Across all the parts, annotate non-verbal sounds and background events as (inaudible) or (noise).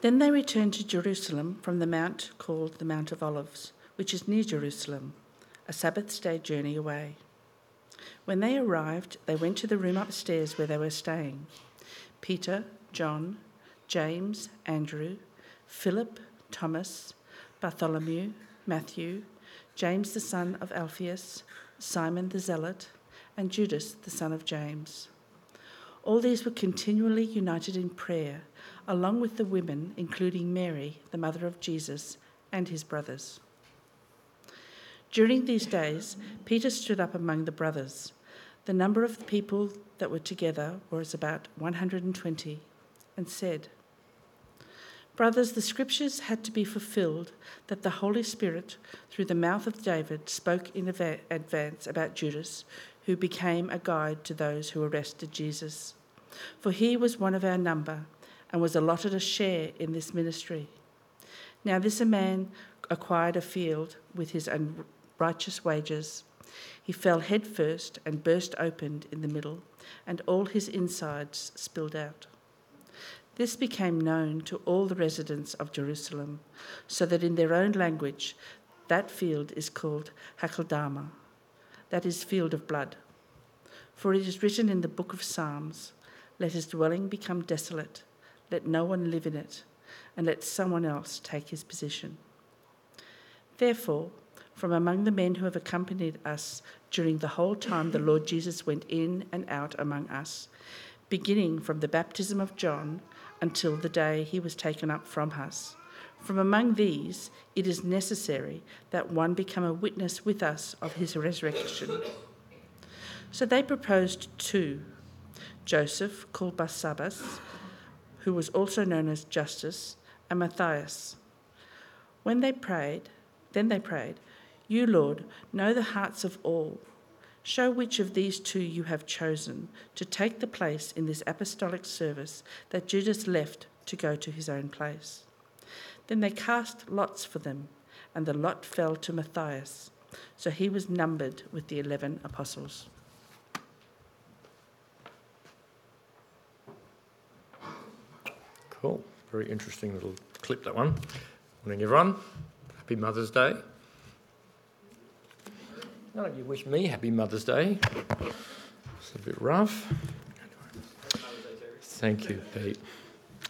Then they returned to Jerusalem from the mount called the Mount of Olives, which is near Jerusalem, a Sabbath day journey away. When they arrived, they went to the room upstairs where they were staying. Peter, John, James, Andrew, Philip, Thomas, Bartholomew, Matthew, James the son of Alphaeus, Simon the Zealot, and Judas the son of James. All these were continually united in prayer along with the women, including Mary, the mother of Jesus, and his brothers. During these days, Peter stood up among the brothers. The number of people that were together was about 120, and said, Brothers, the scriptures had to be fulfilled that the Holy Spirit, through the mouth of David, spoke in advance about Judas, who became a guide to those who arrested Jesus. For he was one of our number and was allotted a share in this ministry. Now, this man acquired a field with his unrighteous wages. He fell headfirst and burst open in the middle, and all his insides spilled out. This became known to all the residents of Jerusalem, so that in their own language that field is called Hakeldama, that is, field of blood. For it is written in the book of Psalms, Let his dwelling become desolate let no one live in it, and let someone else take his position. Therefore, from among the men who have accompanied us during the whole time the Lord Jesus went in and out among us, beginning from the baptism of John until the day he was taken up from us, from among these it is necessary that one become a witness with us of his resurrection. So they proposed two Joseph, called Barsabbas, who was also known as Justus, and Matthias. When they prayed, then they prayed, You, Lord, know the hearts of all. Show which of these two you have chosen to take the place in this apostolic service that Judas left to go to his own place. Then they cast lots for them, and the lot fell to Matthias. So he was numbered with the eleven apostles. Cool. Very interesting little clip, that one. Morning, everyone. Happy Mother's Day. None of you wish me Happy Mother's Day. It's a bit rough. Thank you, Pete.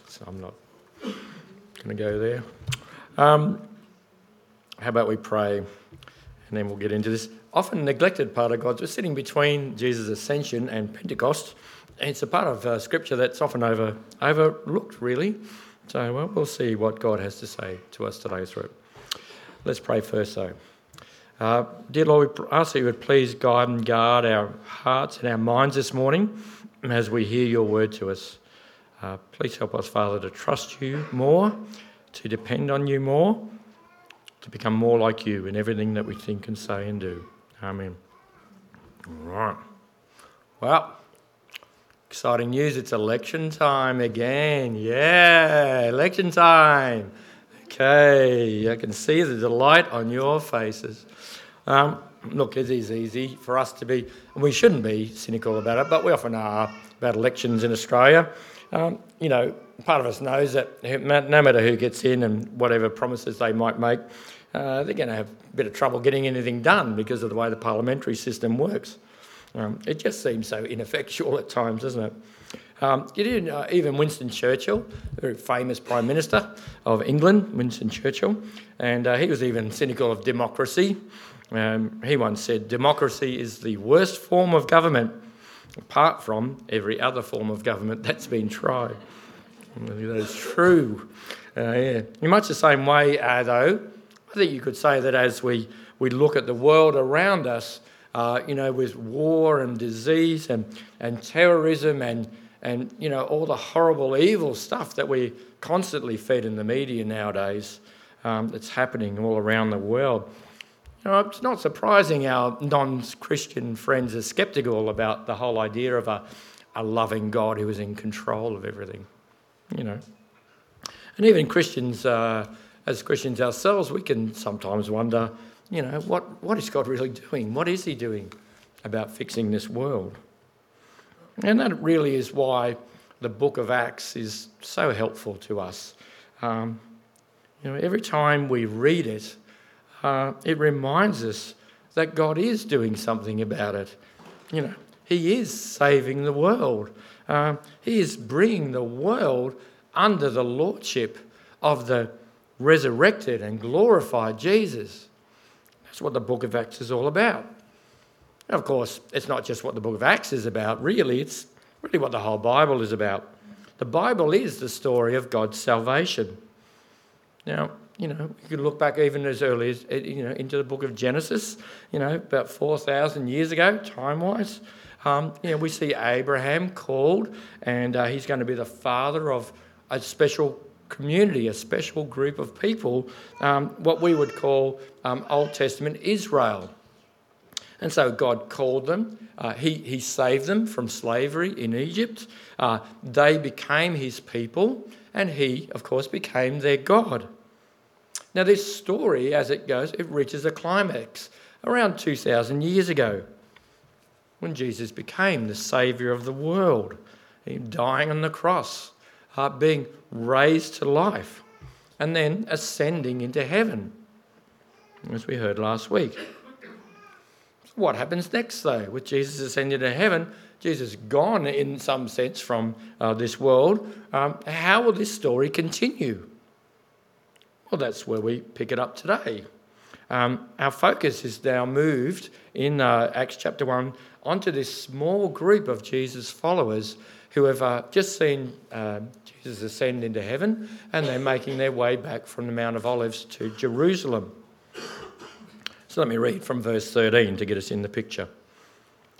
So I'm not going to go there. Um, how about we pray and then we'll get into this often neglected part of God. We're sitting between Jesus' ascension and Pentecost it's a part of uh, Scripture that's often over, overlooked, really. So well, we'll see what God has to say to us today through it. Let's pray first, though. Uh, dear Lord, we ask that you would please guide and guard our hearts and our minds this morning as we hear your word to us. Uh, please help us, Father, to trust you more, to depend on you more, to become more like you in everything that we think and say and do. Amen. All right. Well, Exciting news, it's election time again. Yeah, election time. Okay, I can see the delight on your faces. Um, look, it is easy for us to be, and we shouldn't be cynical about it, but we often are about elections in Australia. Um, you know, part of us knows that no matter who gets in and whatever promises they might make, uh, they're going to have a bit of trouble getting anything done because of the way the parliamentary system works. Um, it just seems so ineffectual at times, doesn't it? Um, you did, uh, even Winston Churchill, very famous Prime Minister of England, Winston Churchill, and uh, he was even cynical of democracy. Um, he once said, Democracy is the worst form of government, apart from every other form of government that's been tried. That is true. Uh, yeah. In much the same way, uh, though, I think you could say that as we, we look at the world around us, uh, you know, with war and disease and, and terrorism and, and, you know, all the horrible evil stuff that we constantly feed in the media nowadays um, that's happening all around the world. You know, it's not surprising our non Christian friends are skeptical about the whole idea of a, a loving God who is in control of everything, you know. And even Christians, uh, as Christians ourselves, we can sometimes wonder you know, what, what is God really doing? What is He doing about fixing this world? And that really is why the book of Acts is so helpful to us. Um, you know, every time we read it, uh, it reminds us that God is doing something about it. You know, He is saving the world. Um, he is bringing the world under the lordship of the resurrected and glorified Jesus. That's what the book of Acts is all about. And of course, it's not just what the book of Acts is about, really, it's really what the whole Bible is about. The Bible is the story of God's salvation. Now, you know, you could look back even as early as, you know, into the book of Genesis, you know, about 4,000 years ago, time wise. Um, you know, we see Abraham called, and uh, he's going to be the father of a special community, a special group of people, um, what we would call um, Old Testament Israel. And so God called them. Uh, he, he saved them from slavery in Egypt. Uh, they became his people, and he, of course, became their God. Now, this story, as it goes, it reaches a climax around 2,000 years ago when Jesus became the Saviour of the world, dying on the cross, uh, being raised to life, and then ascending into heaven, as we heard last week. What happens next, though, with Jesus ascending to heaven? Jesus gone in some sense from uh, this world. Um, how will this story continue? Well, that's where we pick it up today. Um, our focus is now moved in uh, Acts chapter 1 onto this small group of Jesus' followers who have uh, just seen uh, Jesus ascend into heaven and they're making their way back from the Mount of Olives to Jerusalem. So let me read from verse 13 to get us in the picture.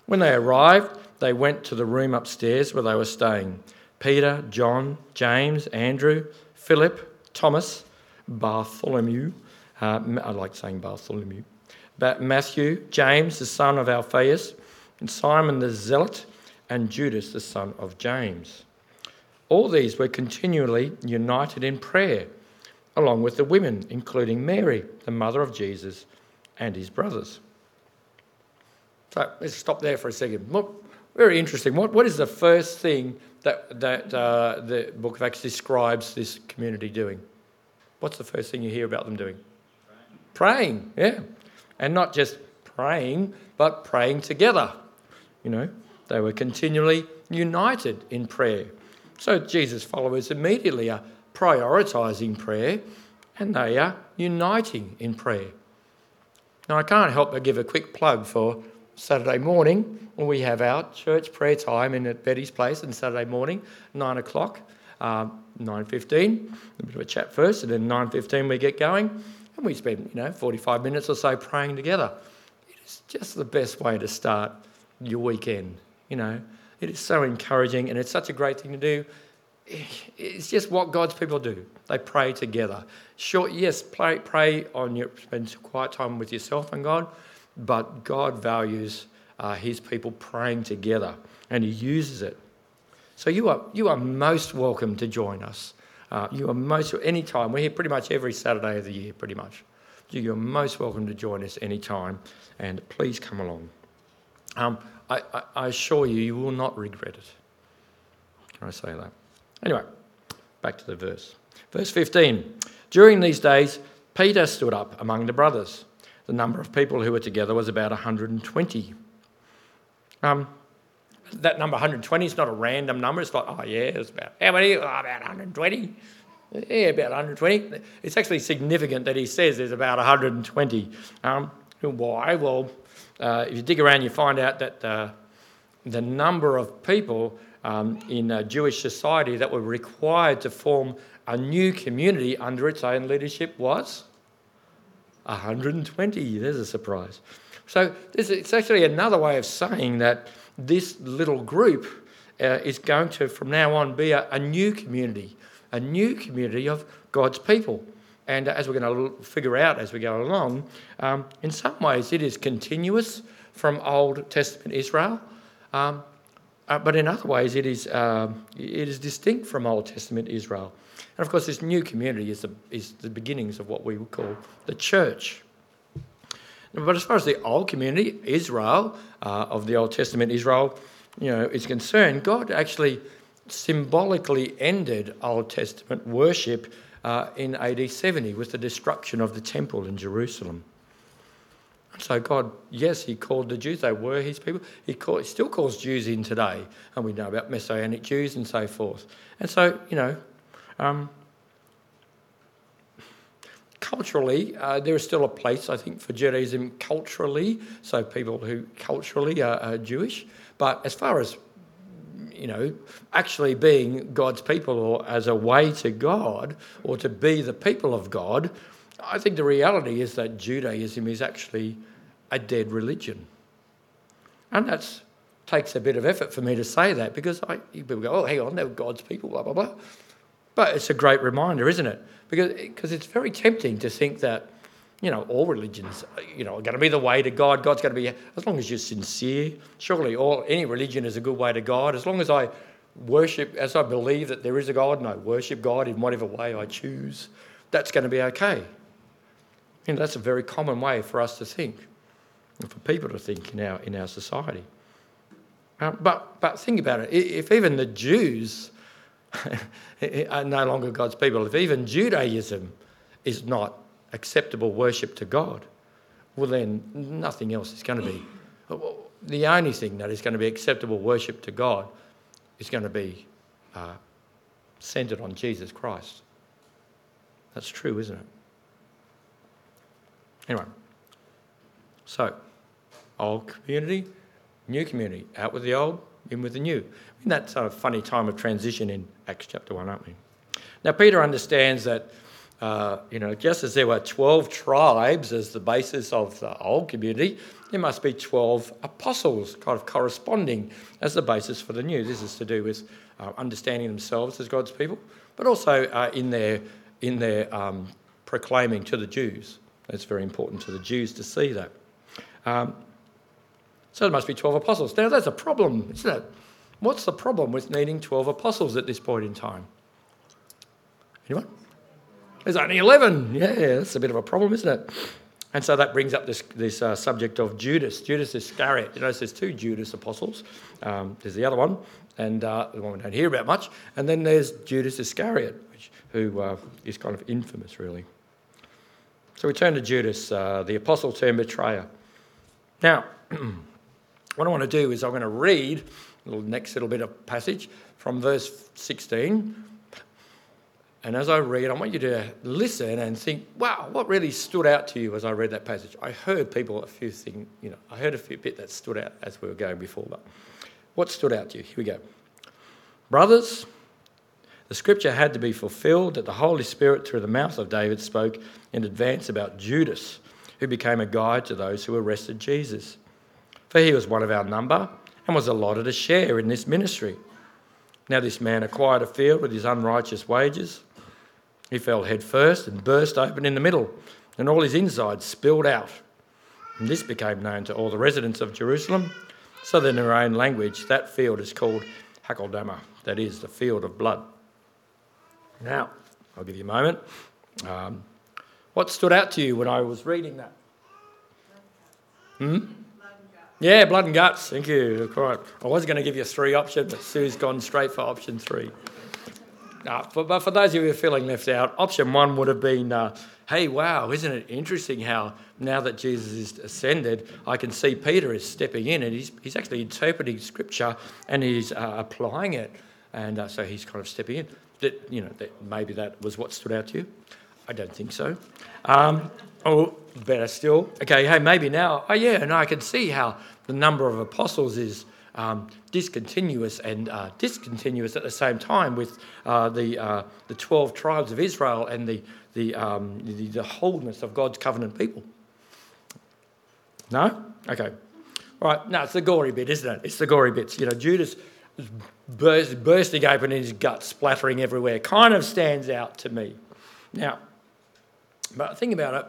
When they arrived, they went to the room upstairs where they were staying. Peter, John, James, Andrew, Philip, Thomas, Bartholomew, uh, I like saying Bartholomew, Matthew, James, the son of Alphaeus, and Simon the Zealot, and Judas, the son of James. All these were continually united in prayer, along with the women, including Mary, the mother of Jesus, and his brothers. So let's stop there for a second. Look, very interesting. What, what is the first thing that, that uh, the book of Acts describes this community doing? What's the first thing you hear about them doing? Praying, yeah. And not just praying, but praying together. You know, they were continually united in prayer. So Jesus' followers immediately are prioritizing prayer and they are uniting in prayer. Now, I can't help but give a quick plug for Saturday morning when we have our church prayer time in at Betty's place on Saturday morning, 9 o'clock, uh, 9.15, a bit of a chat first, and then 9.15 we get going, and we spend, you know, 45 minutes or so praying together. It is just the best way to start your weekend. You know, it is so encouraging and it's such a great thing to do. It's just what God's people do. They pray together. Sure, yes, pray, pray on your spend quiet time with yourself and God, but God values uh, His people praying together, and He uses it. So you are you are most welcome to join us. Uh, you are most any time. We're here pretty much every Saturday of the year, pretty much. You are most welcome to join us any time, and please come along. Um, I, I, assure you, you will not regret it. Can I say that? Anyway, back to the verse. Verse 15. During these days, Peter stood up among the brothers. The number of people who were together was about 120. Um, that number 120 is not a random number. It's like, oh, yeah, it's about, how many? Oh, about 120. Yeah, about 120. It's actually significant that he says there's about 120. Um, why? Well, uh, if you dig around, you find out that uh, the number of people um, in Jewish society that were required to form a new community under its own leadership was 120. There's a surprise. So it's actually another way of saying that this little group uh, is going to, from now on, be a, a new community, a new community of God's people. And as we're going to figure out as we go along, um, in some ways it is continuous from Old Testament Israel, um, uh, but in other ways it is, uh, it is distinct from Old Testament Israel. And of course, this new community is the, is the beginnings of what we would call the church. But as far as the old community, Israel, uh, of the Old Testament Israel, you know, is concerned, God actually symbolically ended Old Testament worship uh, in AD 70 with the destruction of the temple in Jerusalem. So God, yes, He called the Jews; they were His people. He, he still calls Jews in today, and we know about Messianic Jews and so forth. And so, you know, um, culturally, uh, there is still a place, I think, for Judaism culturally. So people who culturally are, are Jewish, but as far as you know, actually being God's people or as a way to God or to be the people of God, I think the reality is that Judaism is actually a dead religion. And that takes a bit of effort for me to say that because I, people go, oh, hang on, they're God's people, blah, blah, blah. But it's a great reminder, isn't it? Because because it's very tempting to think that, you know, all religions, you know, are going to be the way to God. God's going to be, as long as you're sincere, surely all any religion is a good way to God. As long as I worship, as I believe that there is a God and I worship God in whatever way I choose, that's going to be okay. You know, that's a very common way for us to think, and for people to think in our, in our society. Uh, but, but think about it. If even the Jews (laughs) are no longer God's people, if even Judaism is not acceptable worship to God, well, then nothing else is going to be. The only thing that is going to be acceptable worship to God is going to be uh, centered on Jesus Christ. That's true, isn't it? Anyway, so old community, new community, out with the old, in with the new. In that sort of funny time of transition in Acts chapter 1, aren't we? Now, Peter understands that, uh, you know, just as there were 12 tribes as the basis of the old community, there must be 12 apostles kind of corresponding as the basis for the new. This is to do with uh, understanding themselves as God's people, but also uh, in their, in their um, proclaiming to the Jews. It's very important to the Jews to see that. Um, so there must be 12 apostles. Now, that's a problem, isn't it? What's the problem with needing 12 apostles at this point in time? Anyone? There's only 11. Yeah, that's a bit of a problem, isn't it? And so that brings up this, this uh, subject of Judas, Judas Iscariot. You notice there's two Judas apostles. Um, there's the other one, and uh, the one we don't hear about much. And then there's Judas Iscariot, which, who uh, is kind of infamous, really. So we turn to Judas, uh, the apostle turned betrayer. Now, (clears throat) what I want to do is I'm going to read the next little bit of passage from verse 16. And as I read, I want you to listen and think, wow, what really stood out to you as I read that passage? I heard people, a few things, you know, I heard a few bit that stood out as we were going before, but what stood out to you? Here we go. Brothers, the scripture had to be fulfilled that the Holy Spirit, through the mouth of David, spoke in advance about Judas, who became a guide to those who arrested Jesus. For he was one of our number and was allotted a share in this ministry. Now, this man acquired a field with his unrighteous wages. He fell headfirst and burst open in the middle, and all his insides spilled out. And this became known to all the residents of Jerusalem, so that in their own language, that field is called Hakeldama, that is, the field of blood. Now, I'll give you a moment. Um, what stood out to you when I was reading that? Hmm? Yeah, blood and guts. Thank you. Right. I was going to give you three options, but Sue's gone straight for option three. Uh, but, but, for those of you who are feeling left out, option one would have been, uh, hey, wow, isn't it interesting how now that Jesus is ascended, I can see Peter is stepping in and he's, he's actually interpreting scripture and he's uh, applying it. And uh, so he's kind of stepping in that you know that maybe that was what stood out to you. I don't think so. Um, or better still, okay, hey, maybe now, oh yeah, and I can see how the number of apostles is um, discontinuous and uh, discontinuous at the same time with uh, the uh, the twelve tribes of Israel and the the, um, the the wholeness of God's covenant people. No, okay, all right. No, it's the gory bit, isn't it? It's the gory bits. You know, Judas burst, bursting open in his gut, splattering everywhere, kind of stands out to me. Now, but think about it.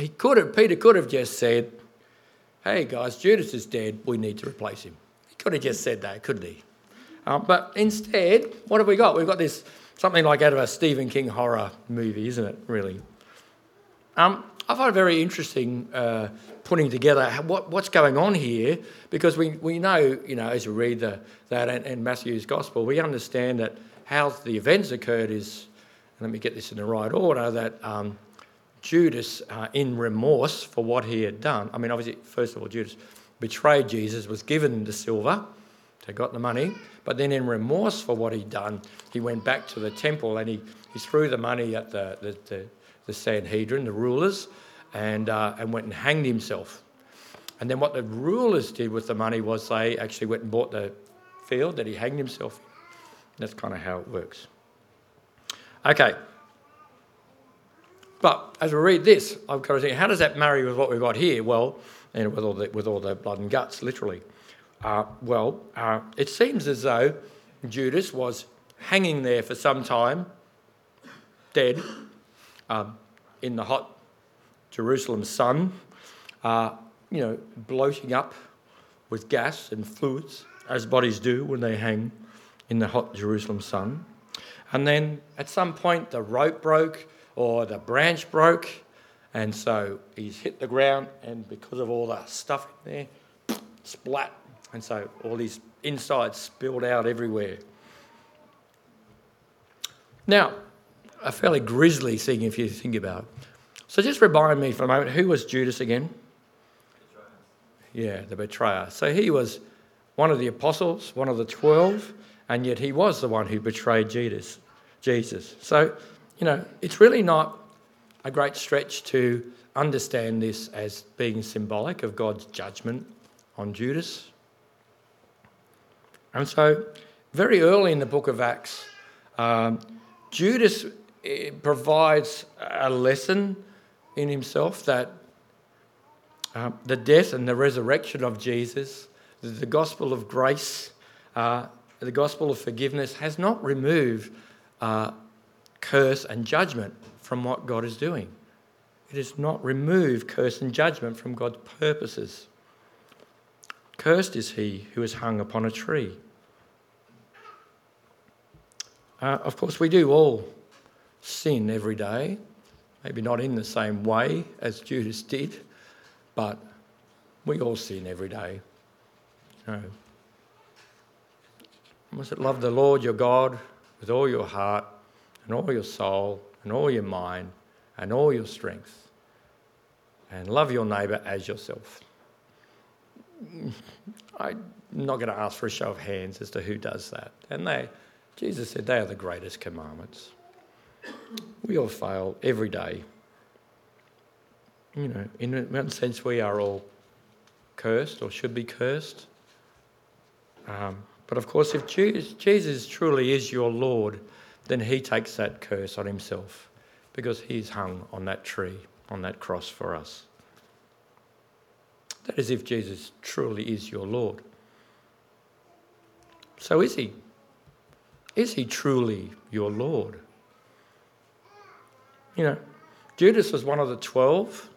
He could have, Peter could have just said, hey guys, Judas is dead, we need to replace him. He could have just said that, couldn't he? Um, but instead, what have we got? We've got this something like out of a Stephen King horror movie, isn't it, really? Um, I find it very interesting uh, putting together what, what's going on here because we, we know, you know, as we read the, that in, in Matthew's gospel, we understand that how the events occurred is, let me get this in the right order, that um, Judas, uh, in remorse for what he had done, I mean, obviously, first of all, Judas betrayed Jesus, was given the silver, so got the money, but then in remorse for what he'd done, he went back to the temple and he, he threw the money at the, the, the, the Sanhedrin, the rulers, and, uh, and went and hanged himself. And then what the rulers did with the money was they actually went and bought the field that he hanged himself in. That's kind of how it works. Okay. But as we read this, I've got to think, how does that marry with what we've got here? Well, and with all the, with all the blood and guts, literally. Uh, well, uh, it seems as though Judas was hanging there for some time, dead, um, in the hot Jerusalem sun, uh, you know, bloating up with gas and fluids, as bodies do when they hang in the hot Jerusalem sun. And then at some point, the rope broke or the branch broke, and so he's hit the ground, and because of all the stuff in there, splat, and so all his insides spilled out everywhere. Now, a fairly grisly thing if you think about it. So just remind me for a moment, who was Judas again? Yeah, the betrayer. So he was one of the apostles, one of the twelve, and yet he was the one who betrayed Jesus. Jesus. So, you know, it's really not a great stretch to understand this as being symbolic of God's judgment on Judas. And so, very early in the book of Acts, um, Judas eh, provides a lesson in himself that uh, the death and the resurrection of Jesus, the, the gospel of grace, uh, the gospel of forgiveness has not removed uh, curse and judgment from what God is doing. It has not remove curse and judgment from God's purposes. Cursed is he who is hung upon a tree. Uh, of course, we do all sin every day. Maybe not in the same way as Judas did, but we all sin every day. You know, must love the Lord your God with all your heart and all your soul and all your mind and all your strength. And love your neighbour as yourself. (laughs) I'm not going to ask for a show of hands as to who does that. And they, Jesus said, they are the greatest commandments. We all fail every day. You know, in one sense, we are all cursed or should be cursed. Um, but of course, if Jesus truly is your Lord, then he takes that curse on himself because he's hung on that tree, on that cross for us. That is if Jesus truly is your Lord. So is he? Is he truly your Lord? You know, Judas was one of the 12.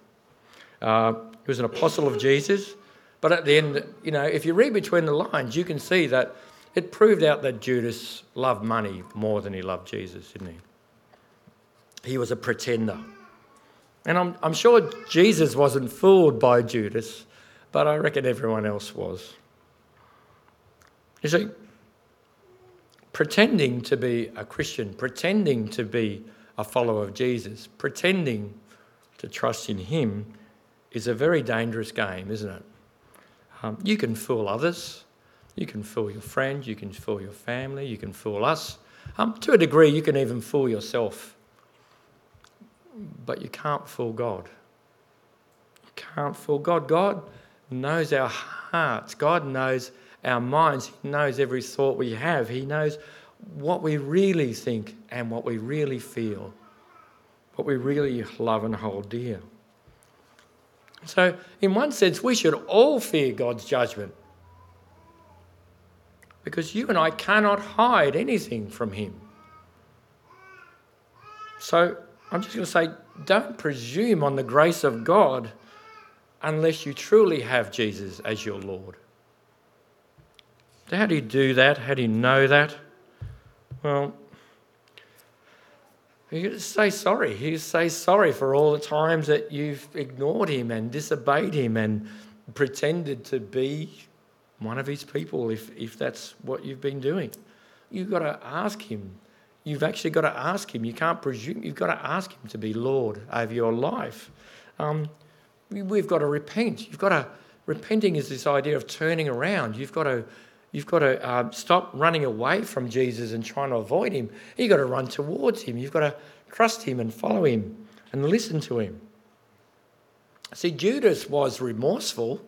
Uh, he was an apostle of Jesus. But at the end, you know, if you read between the lines, you can see that it proved out that Judas loved money more than he loved Jesus, didn't he? He was a pretender. And I'm, I'm sure Jesus wasn't fooled by Judas, but I reckon everyone else was. You see, pretending to be a Christian, pretending to be a follower of Jesus, pretending to trust in Him is a very dangerous game, isn't it? Um, you can fool others, you can fool your friends, you can fool your family, you can fool us. Um, to a degree, you can even fool yourself. But you can't fool God. You can't fool God. God knows our hearts, God knows our minds, He knows every thought we have, He knows what we really think and what we really feel, what we really love and hold dear. So, in one sense, we should all fear God's judgment because you and I cannot hide anything from Him. So, I'm just going to say don't presume on the grace of God unless you truly have Jesus as your Lord. So how do you do that? How do you know that? Well, You say sorry. You say sorry for all the times that you've ignored him and disobeyed him and pretended to be one of his people if, if that's what you've been doing. You've got to ask him. You've actually got to ask him. You can't presume. You've got to ask him to be Lord over your life. Um, we've got to repent. You've got to. Repenting is this idea of turning around. You've got to. You've got to uh, stop running away from Jesus and trying to avoid him. You've got to run towards him. You've got to trust him and follow him and listen to him. See, Judas was remorseful.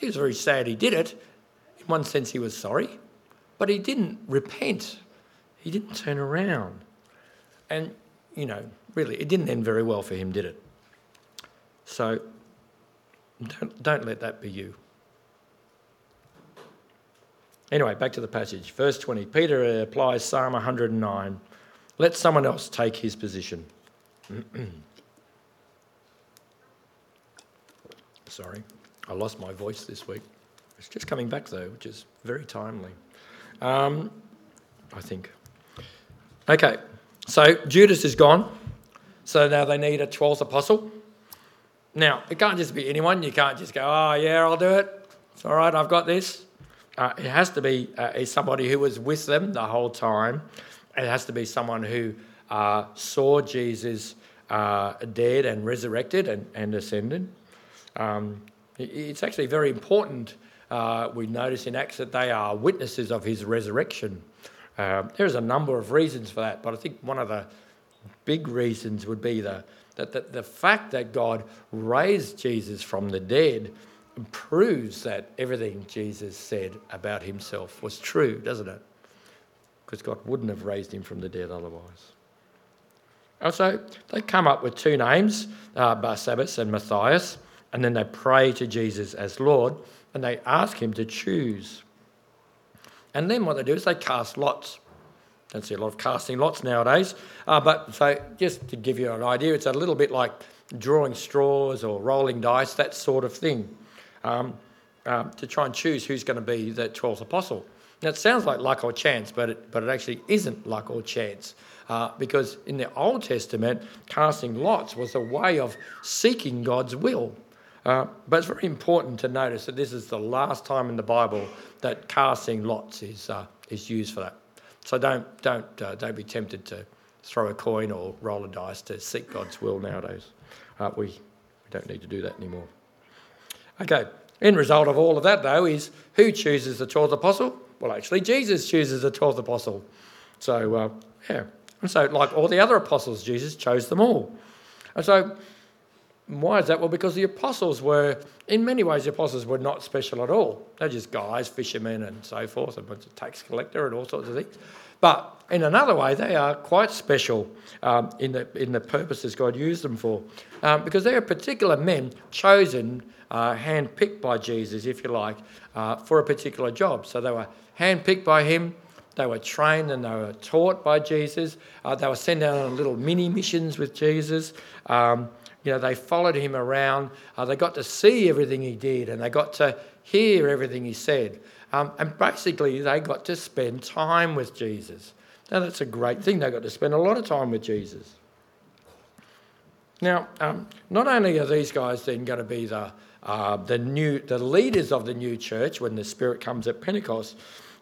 He was very sad he did it. One sense, he was sorry, but he didn't repent. He didn't turn around. And, you know, really, it didn't end very well for him, did it? So don't, don't let that be you. Anyway, back to the passage. Verse 20 Peter applies Psalm 109. Let someone else take his position. (clears throat) Sorry, I lost my voice this week. It's just coming back though, which is very timely. Um, I think. Okay, so Judas is gone. So now they need a 12th apostle. Now, it can't just be anyone. You can't just go, oh, yeah, I'll do it. It's all right, I've got this. Uh, it has to be uh, somebody who was with them the whole time. It has to be someone who uh, saw Jesus uh, dead and resurrected and, and ascended. Um, it's actually very important. Uh, we notice in Acts that they are witnesses of his resurrection. Uh, there's a number of reasons for that, but I think one of the big reasons would be the, that the, the fact that God raised Jesus from the dead proves that everything Jesus said about himself was true, doesn't it? Because God wouldn't have raised him from the dead otherwise. Also, they come up with two names, uh, Barsabbas and Matthias, and then they pray to Jesus as Lord, and they ask him to choose. And then what they do is they cast lots. Don't see a lot of casting lots nowadays. Uh, but so just to give you an idea, it's a little bit like drawing straws or rolling dice, that sort of thing, um, um, to try and choose who's going to be the 12th apostle. Now, it sounds like luck or chance, but it, but it actually isn't luck or chance. Uh, because in the Old Testament, casting lots was a way of seeking God's will. Uh, but it's very important to notice that this is the last time in the Bible that casting lots is, uh, is used for that. So don't, don't, uh, don't be tempted to throw a coin or roll a dice to seek God's will nowadays. Uh, we, we don't need to do that anymore. Okay, end result of all of that, though, is who chooses the 12th apostle? Well, actually, Jesus chooses the 12th apostle. So, uh, yeah. And so, like all the other apostles, Jesus chose them all. And so, why is that? Well, because the apostles were, in many ways, the apostles were not special at all. They're just guys, fishermen, and so forth, a bunch of tax collector and all sorts of things. But in another way, they are quite special um, in, the, in the purposes God used them for, um, because they are particular men chosen, uh, handpicked by Jesus, if you like, uh, for a particular job. So they were handpicked by Him. They were trained and they were taught by Jesus. Uh, they were sent out on little mini missions with Jesus. Um, you know, they followed him around. Uh, they got to see everything he did and they got to hear everything he said. Um, and basically, they got to spend time with Jesus. Now, that's a great thing. They got to spend a lot of time with Jesus. Now, um, not only are these guys then going to be the, uh, the, new, the leaders of the new church when the Spirit comes at Pentecost,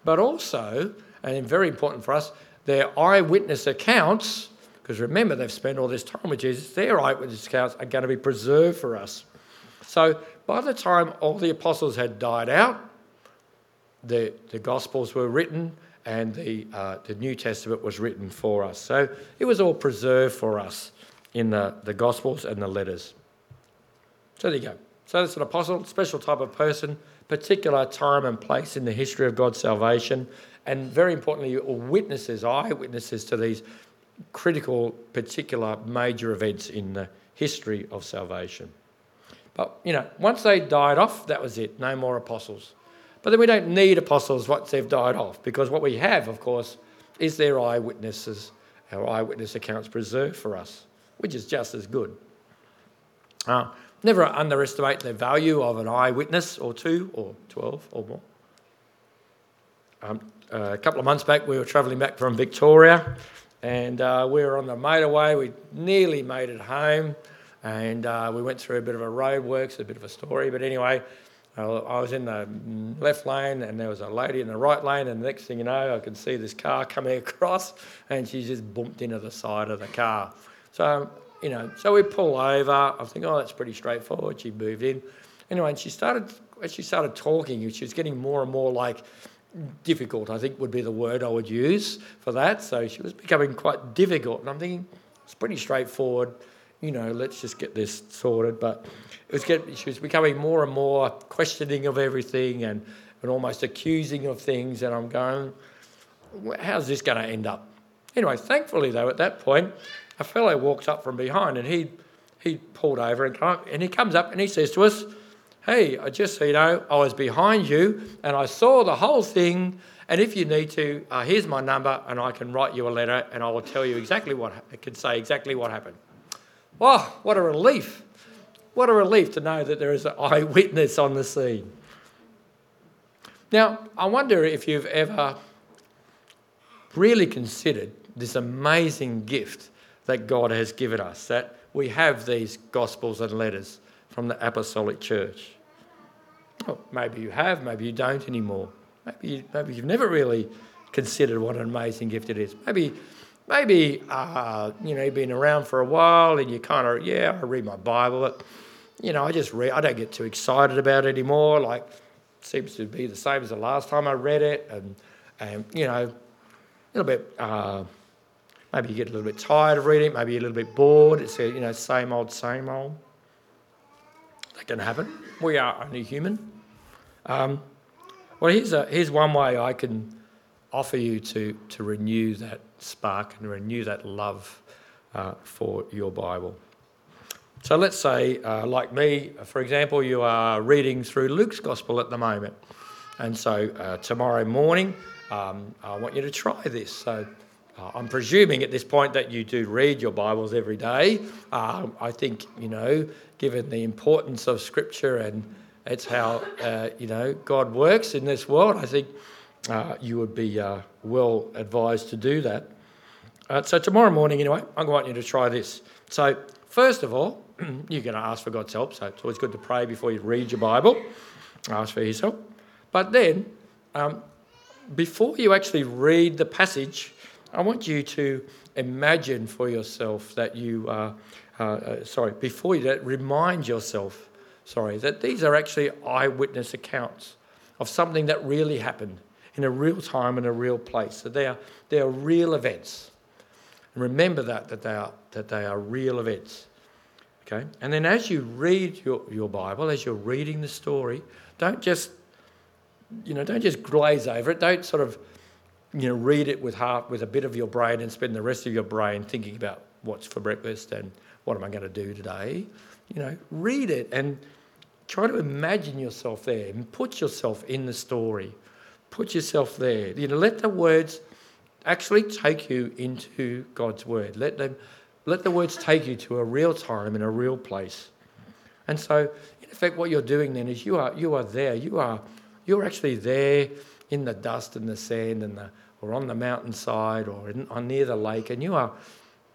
but also, and very important for us, their eyewitness accounts because remember, they've spent all this time with Jesus. Their eyewitness accounts are going to be preserved for us. So by the time all the apostles had died out, the, the Gospels were written and the, uh, the New Testament was written for us. So it was all preserved for us in the, the Gospels and the letters. So there you go. So that's an apostle, special type of person, particular time and place in the history of God's salvation, and very importantly, witnesses, eyewitnesses to these critical, particular major events in the history of salvation. But, you know, once they died off, that was it. No more apostles. But then we don't need apostles once they've died off, because what we have, of course, is their eyewitnesses, our eyewitness accounts preserved for us, which is just as good. Uh, never underestimate the value of an eyewitness or two or 12 or more. Um, uh, a couple of months back, we were travelling back from Victoria and uh, we were on the motorway. We nearly made it home, and uh, we went through a bit of a roadworks, a bit of a story. But anyway, I was in the left lane and there was a lady in the right lane, and the next thing you know, I could see this car coming (laughs) across, and she just bumped into the side of the car. So, you know, so we pull over. I think, oh, that's pretty straightforward. She moved in. Anyway, and she started, as she started talking, she was getting more and more like difficult, I think would be the word I would use for that. So she was becoming quite difficult. And I'm thinking, it's pretty straightforward you know, let's just get this sorted. But it was get, she was becoming more and more questioning of everything and, and almost accusing of things. And I'm going, how's this going to end up? Anyway, thankfully, though, at that point, a fellow walks up from behind and he, he pulled over and, and he comes up and he says to us, Hey, just so you know, I was behind you and I saw the whole thing. And if you need to, uh, here's my number and I can write you a letter and I will tell you exactly what, I can say exactly what happened. Oh, what a relief. What a relief to know that there is an (laughs) eyewitness on the scene. Now, I wonder if you've ever really considered this amazing gift that God has given us, that we have these gospels and letters from the Apostolic Church. Well, maybe you have, maybe you don't anymore. Maybe, you, maybe you've never really considered what an amazing gift it is. Maybe maybe uh, you know you've been around for a while and you kind of yeah I read my Bible, but you know I just read I don't get too excited about it anymore. Like seems to be the same as the last time I read it, and and you know a little bit. Uh, maybe you get a little bit tired of reading, maybe you're a little bit bored. It's you know same old, same old. That can happen. We are only human. Um, well, here's a, here's one way I can offer you to to renew that spark and renew that love uh, for your Bible. So let's say, uh, like me, for example, you are reading through Luke's Gospel at the moment. And so uh, tomorrow morning, um, I want you to try this. So uh, I'm presuming at this point that you do read your Bibles every day. Um, I think, you know, given the importance of Scripture and it's how, uh, you know, God works in this world, I think uh, you would be uh, well advised to do that. Uh, so tomorrow morning, anyway, I want you to try this. So first of all, (clears throat) you're going to ask for God's help. So it's always good to pray before you read your Bible. Ask for His help. But then, um, before you actually read the passage, I want you to imagine for yourself that you, uh, uh, uh, sorry, before you that, remind yourself, sorry, that these are actually eyewitness accounts of something that really happened in a real time in a real place. So they are, they are real events. And remember that, that they are, that they are real events. Okay? And then as you read your, your Bible, as you're reading the story, don't just, you know, don't just glaze over it. Don't sort of, you know, read it with half, with a bit of your brain and spend the rest of your brain thinking about what's for breakfast and what am I going to do today. You know, read it and try to imagine yourself there and put yourself in the story. Put yourself there. You know, let the words actually take you into God's word. Let them let the words take you to a real time in a real place. And so, in effect, what you're doing then is you are you are there. You are you're actually there in the dust and the sand and the or on the mountainside or, in, near the lake, and you are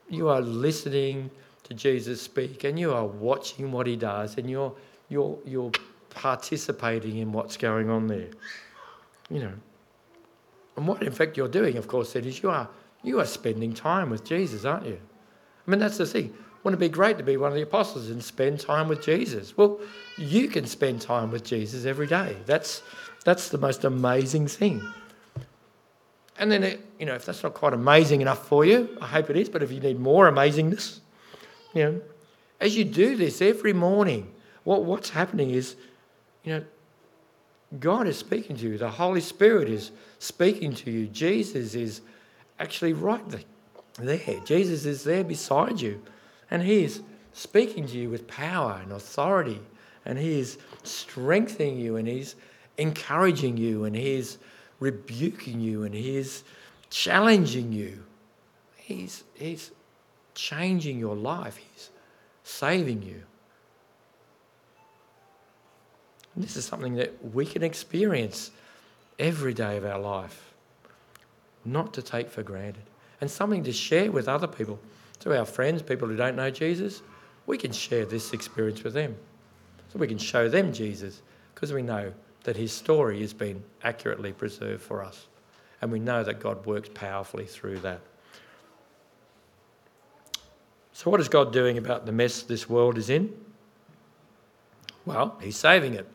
you are listening to Jesus speak, and you are watching what he does, and you're you're you're participating in what's going on there. You know. And what, in fact, you're doing, of course, then is you are, you are spending time with Jesus, aren't you? I mean, that's the thing. Wouldn't it be great to be one of the apostles and spend time with Jesus? Well, you can spend time with Jesus every day. That's, that's the most amazing thing. And then, you know, if that's not quite amazing enough for you, I hope it is, but if you need more amazingness, you know, as you do this every morning, what, what's happening is, you know, God is speaking to you. The Holy Spirit is speaking to you. Jesus is actually right there. Jesus is there beside you. And He is speaking to you with power and authority. And He is strengthening you and He's encouraging you and He is rebuking you and He is challenging you. He's, he's changing your life. He's saving you. And this is something that we can experience every day of our life, not to take for granted. and something to share with other people. To our friends, people who don't know Jesus, we can share this experience with them. So we can show them Jesus because we know that his story has been accurately preserved for us. And we know that God works powerfully through that. So, what is God doing about the mess this world is in? Well, He's saving it.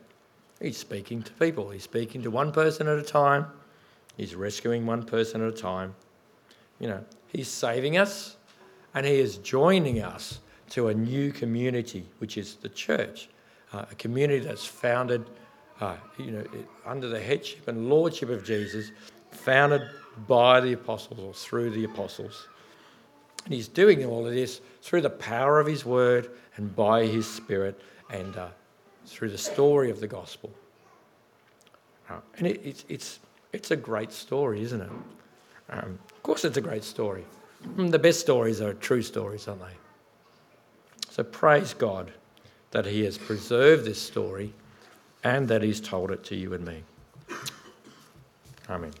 He's speaking to people. He's speaking to one person at a time. He's rescuing one person at a time. You know, He's saving us and He is joining us to a new community, which is the church, uh, a community that's founded, uh, you know, under the headship and lordship of Jesus, founded by the apostles or through the apostles. And he's doing all of this through the power of his word and by his spirit and uh, through the story of the gospel. Uh, and it, it's, it's, it's a great story, isn't it? Um, of course, it's a great story. Mm, the best stories are true stories, aren't they? So praise God that He has preserved this story and that He's told it to you and me. Amen.